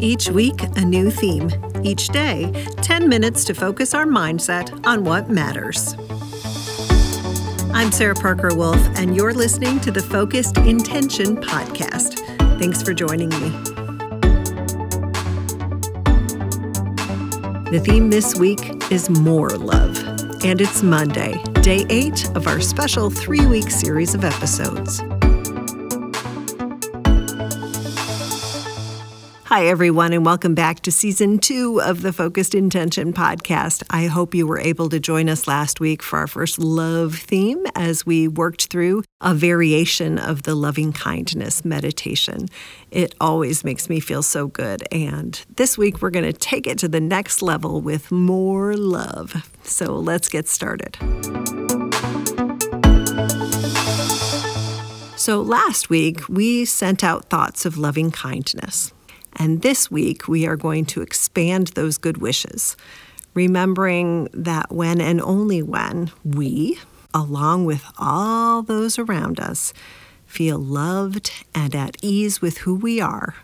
Each week, a new theme. Each day, 10 minutes to focus our mindset on what matters. I'm Sarah Parker Wolf, and you're listening to the Focused Intention Podcast. Thanks for joining me. The theme this week is more love, and it's Monday, day eight of our special three week series of episodes. Hi, everyone, and welcome back to season two of the Focused Intention podcast. I hope you were able to join us last week for our first love theme as we worked through a variation of the loving kindness meditation. It always makes me feel so good. And this week, we're going to take it to the next level with more love. So let's get started. So, last week, we sent out thoughts of loving kindness. And this week, we are going to expand those good wishes, remembering that when and only when we, along with all those around us, feel loved and at ease with who we are,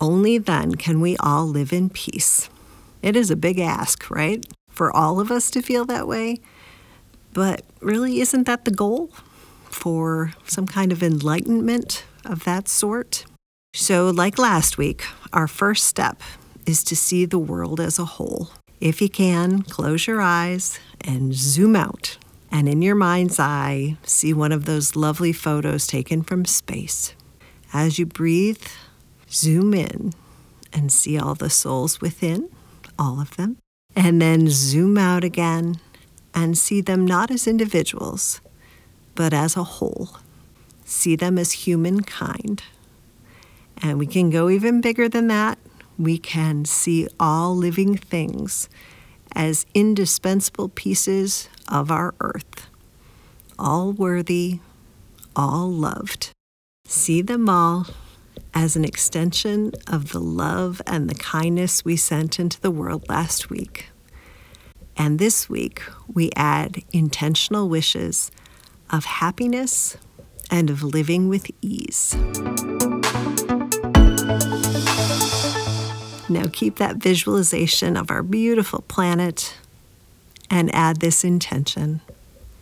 only then can we all live in peace. It is a big ask, right? For all of us to feel that way. But really, isn't that the goal? For some kind of enlightenment of that sort? So, like last week, our first step is to see the world as a whole. If you can, close your eyes and zoom out. And in your mind's eye, see one of those lovely photos taken from space. As you breathe, zoom in and see all the souls within, all of them. And then zoom out again and see them not as individuals, but as a whole. See them as humankind. And we can go even bigger than that. We can see all living things as indispensable pieces of our earth, all worthy, all loved. See them all as an extension of the love and the kindness we sent into the world last week. And this week, we add intentional wishes of happiness and of living with ease. Now keep that visualization of our beautiful planet and add this intention.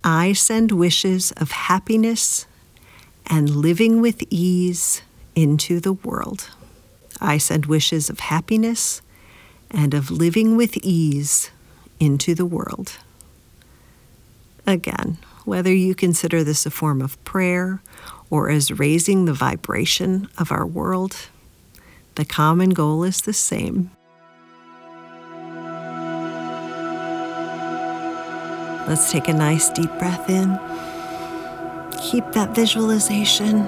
I send wishes of happiness and living with ease into the world. I send wishes of happiness and of living with ease into the world. Again, whether you consider this a form of prayer or as raising the vibration of our world, the common goal is the same. Let's take a nice deep breath in. Keep that visualization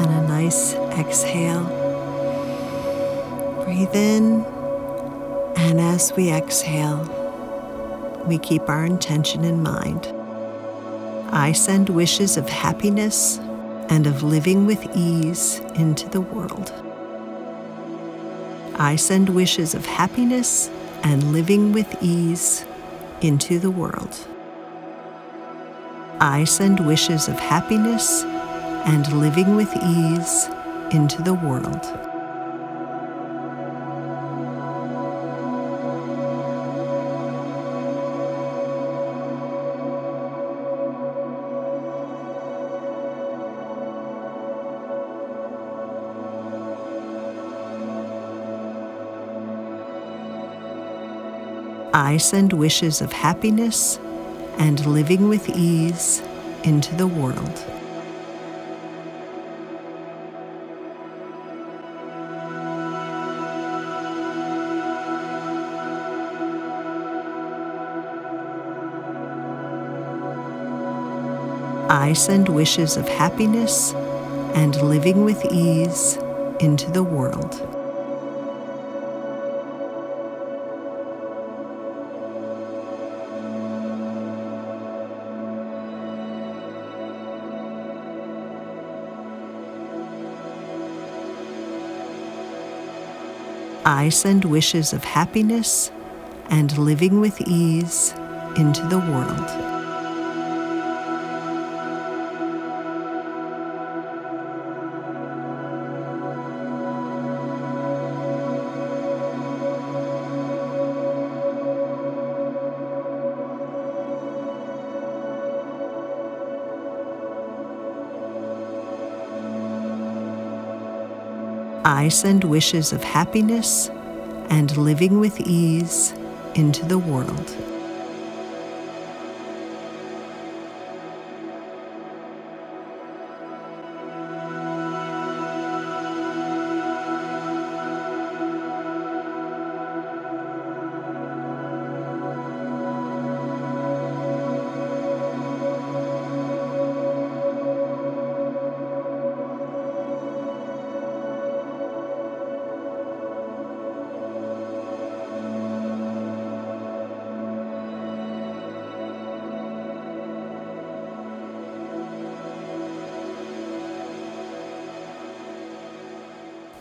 and a nice exhale. Breathe in, and as we exhale, we keep our intention in mind. I send wishes of happiness and of living with ease into the world. I send wishes of happiness and living with ease into the world. I send wishes of happiness and living with ease into the world. I send wishes of happiness and living with ease into the world. I send wishes of happiness and living with ease into the world. I send wishes of happiness and living with ease into the world. I send wishes of happiness and living with ease into the world.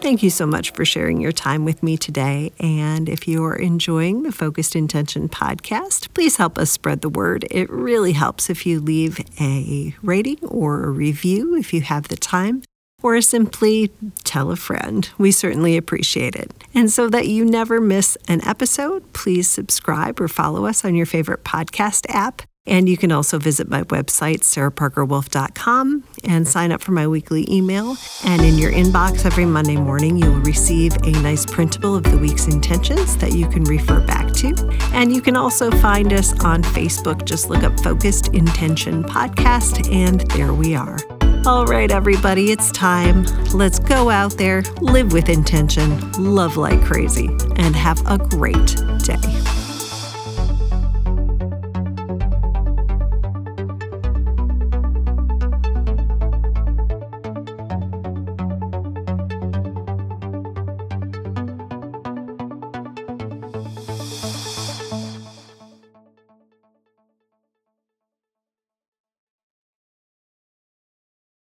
Thank you so much for sharing your time with me today. And if you're enjoying the Focused Intention podcast, please help us spread the word. It really helps if you leave a rating or a review if you have the time, or simply tell a friend. We certainly appreciate it. And so that you never miss an episode, please subscribe or follow us on your favorite podcast app. And you can also visit my website, sarahparkerwolf.com, and sign up for my weekly email. And in your inbox every Monday morning, you will receive a nice printable of the week's intentions that you can refer back to. And you can also find us on Facebook. Just look up Focused Intention Podcast, and there we are. All right, everybody, it's time. Let's go out there, live with intention, love like crazy, and have a great day.